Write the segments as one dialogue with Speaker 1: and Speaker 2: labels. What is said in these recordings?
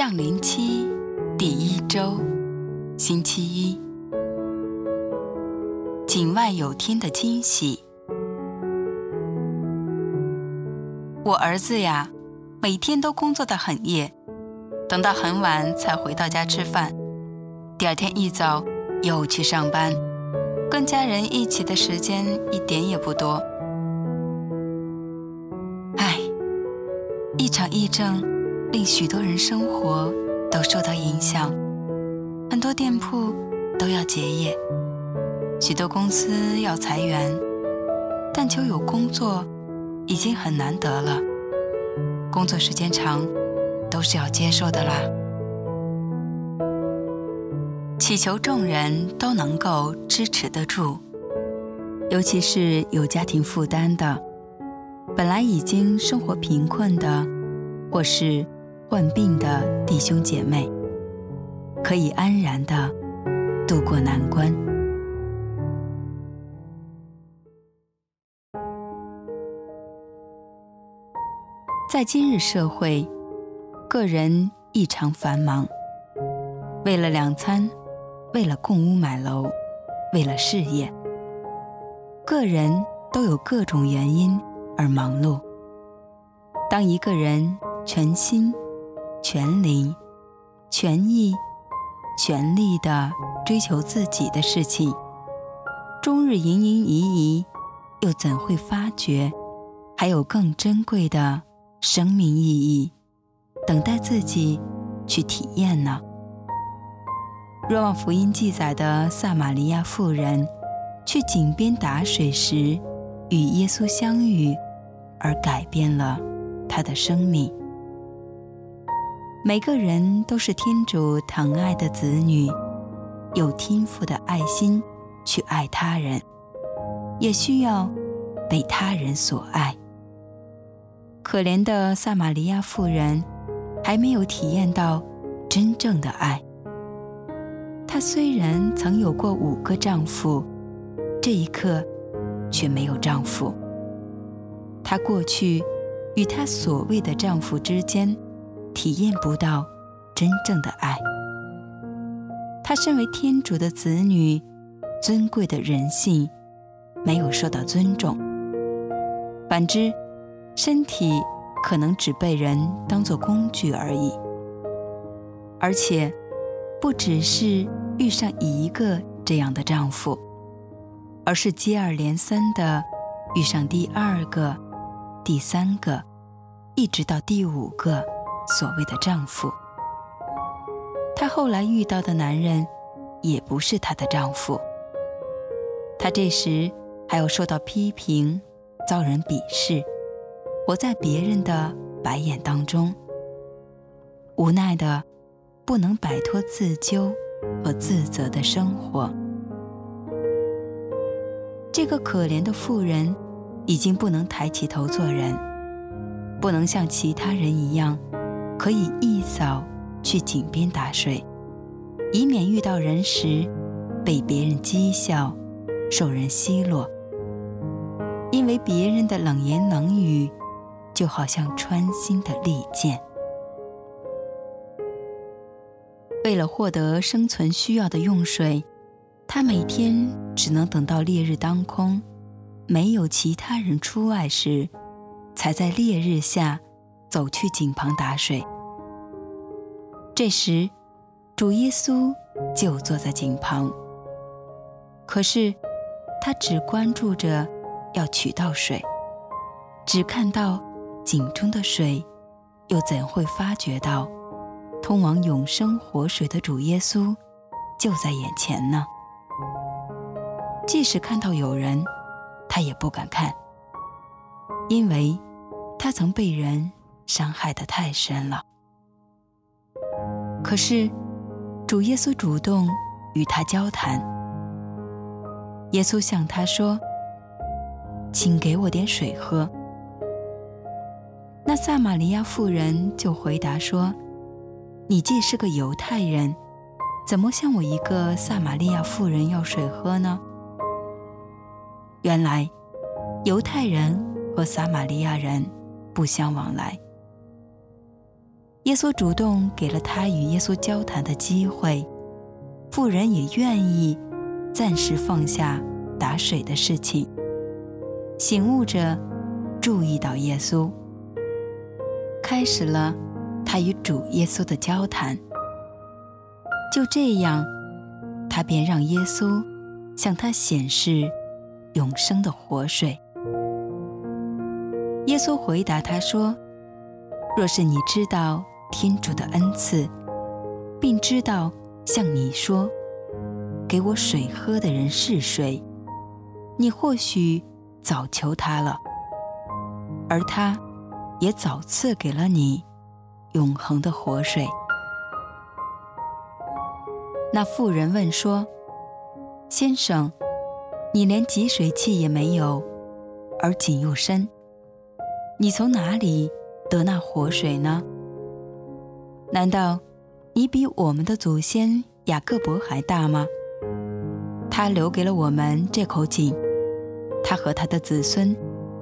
Speaker 1: 降临期第一周，星期一。井外有天的惊喜。我儿子呀，每天都工作到很夜，等到很晚才回到家吃饭。第二天一早又去上班，跟家人一起的时间一点也不多。唉，一场疫症令许多人生活都受到影响，很多店铺都要结业。许多公司要裁员，但求有工作已经很难得了。工作时间长，都是要接受的啦。祈求众人都能够支持得住，尤其是有家庭负担的，本来已经生活贫困的，或是患病的弟兄姐妹，可以安然的度过难关。在今日社会，个人异常繁忙，为了两餐，为了供屋买楼，为了事业，个人都有各种原因而忙碌。当一个人全心、全灵、全意、全力地追求自己的事情，终日营营役役，又怎会发觉还有更珍贵的？生命意义，等待自己去体验呢。若望福音记载的撒玛利亚妇人去井边打水时与耶稣相遇，而改变了他的生命。每个人都是天主疼爱的子女，有天赋的爱心去爱他人，也需要被他人所爱。可怜的撒玛利亚妇人，还没有体验到真正的爱。她虽然曾有过五个丈夫，这一刻却没有丈夫。她过去与她所谓的丈夫之间，体验不到真正的爱。她身为天主的子女，尊贵的人性没有受到尊重。反之。身体可能只被人当作工具而已，而且不只是遇上一个这样的丈夫，而是接二连三的遇上第二个、第三个，一直到第五个所谓的丈夫。她后来遇到的男人也不是她的丈夫，她这时还要受到批评，遭人鄙视。活在别人的白眼当中，无奈的不能摆脱自纠和自责的生活。这个可怜的妇人已经不能抬起头做人，不能像其他人一样可以一早去井边打水，以免遇到人时被别人讥笑、受人奚落，因为别人的冷言冷语。就好像穿心的利剑。为了获得生存需要的用水，他每天只能等到烈日当空，没有其他人出外时，才在烈日下走去井旁打水。这时，主耶稣就坐在井旁，可是他只关注着要取到水，只看到。井中的水，又怎会发觉到通往永生活水的主耶稣就在眼前呢？即使看到有人，他也不敢看，因为他曾被人伤害得太深了。可是主耶稣主动与他交谈，耶稣向他说：“请给我点水喝。”那撒玛利亚妇人就回答说：“你既是个犹太人，怎么向我一个撒玛利亚妇人要水喝呢？”原来，犹太人和撒玛利亚人不相往来。耶稣主动给了他与耶稣交谈的机会，妇人也愿意暂时放下打水的事情，醒悟着注意到耶稣，开始了他与主耶稣的交谈。就这样，他便让耶稣向他显示永生的活水。耶稣回答他说：“若是你知道天主的恩赐，并知道向你说‘给我水喝’的人是谁，你或许早求他了，而他也早赐给了你永恒的活水。”那妇人问说：“先生，你连汲水器也没有，而井又深。”你从哪里得那活水呢？难道你比我们的祖先雅各伯还大吗？他留给了我们这口井，他和他的子孙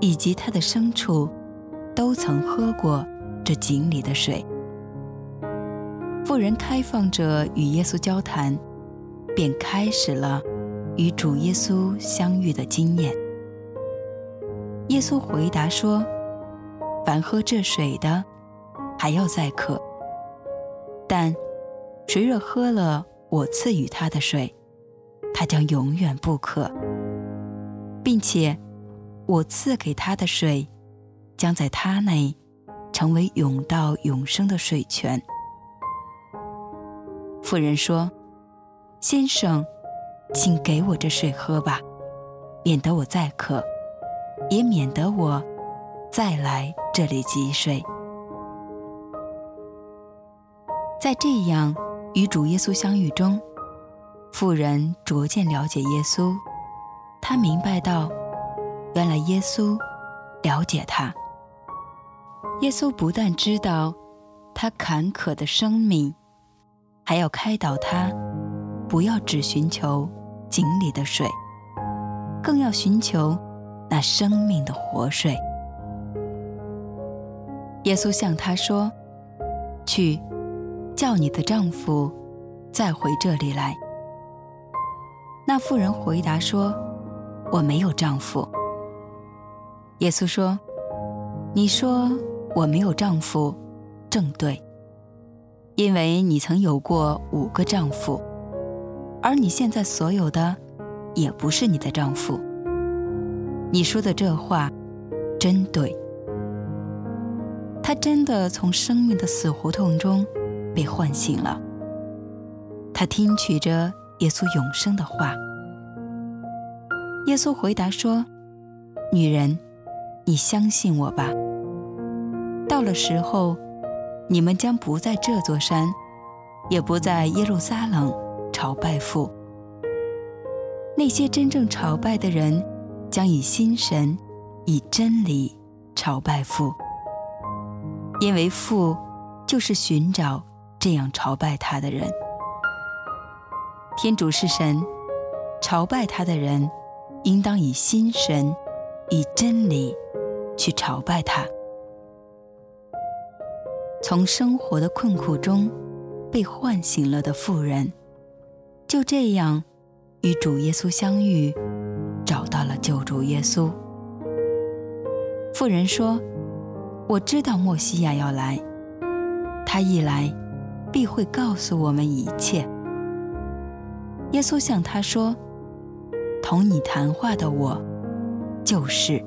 Speaker 1: 以及他的牲畜都曾喝过这井里的水。妇人开放着与耶稣交谈，便开始了与主耶稣相遇的经验。耶稣回答说。凡喝这水的，还要再渴；但谁若喝了我赐予他的水，他将永远不渴，并且我赐给他的水，将在他内成为永到永生的水泉。妇人说：“先生，请给我这水喝吧，免得我再渴，也免得我。”再来这里汲水，在这样与主耶稣相遇中，妇人逐渐了解耶稣，她明白到，原来耶稣了解她。耶稣不但知道他坎坷的生命，还要开导他，不要只寻求井里的水，更要寻求那生命的活水。耶稣向他说：“去，叫你的丈夫再回这里来。”那妇人回答说：“我没有丈夫。”耶稣说：“你说我没有丈夫，正对，因为你曾有过五个丈夫，而你现在所有的也不是你的丈夫。你说的这话真对。”他真的从生命的死胡同中被唤醒了。他听取着耶稣永生的话。耶稣回答说：“女人，你相信我吧。到了时候，你们将不在这座山，也不在耶路撒冷朝拜父。那些真正朝拜的人，将以心神、以真理朝拜父。”因为父就是寻找这样朝拜他的人。天主是神，朝拜他的人应当以心神、以真理去朝拜他。从生活的困苦中被唤醒了的妇人，就这样与主耶稣相遇，找到了救主耶稣。妇人说。我知道莫西亚要来，他一来，必会告诉我们一切。耶稣向他说：“同你谈话的我，就是。”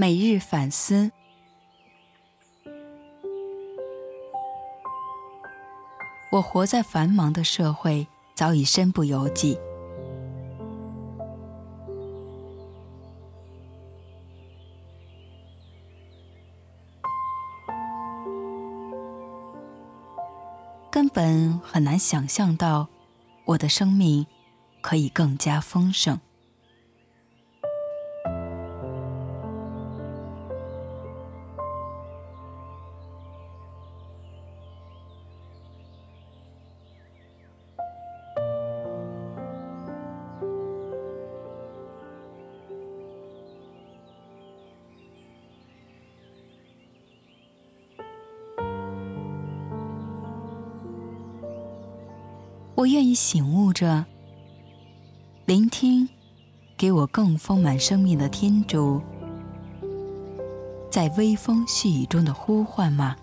Speaker 1: 每日反思。我活在繁忙的社会，早已身不由己，根本很难想象到我的生命可以更加丰盛。我愿意醒悟着，聆听给我更丰满生命的天主，在微风细雨中的呼唤吗？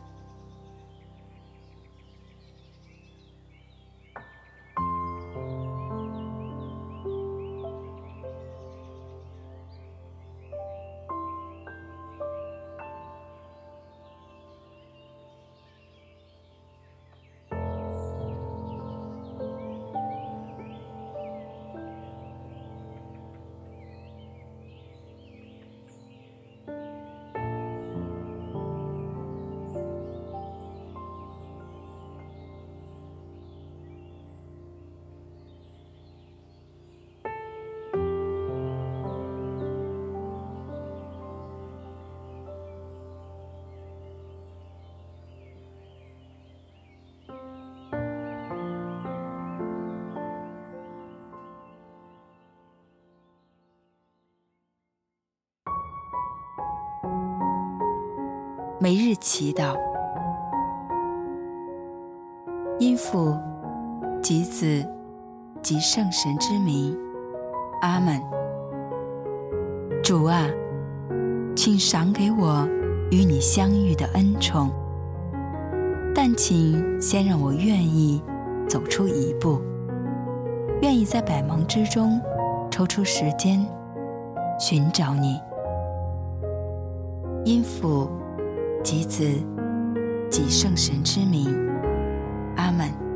Speaker 1: 每日祈祷，因父及子及圣神之名，阿门。主啊，请赏给我与你相遇的恩宠，但请先让我愿意走出一步，愿意在百忙之中抽出时间寻找你，因父。及子，及圣神之名，阿门。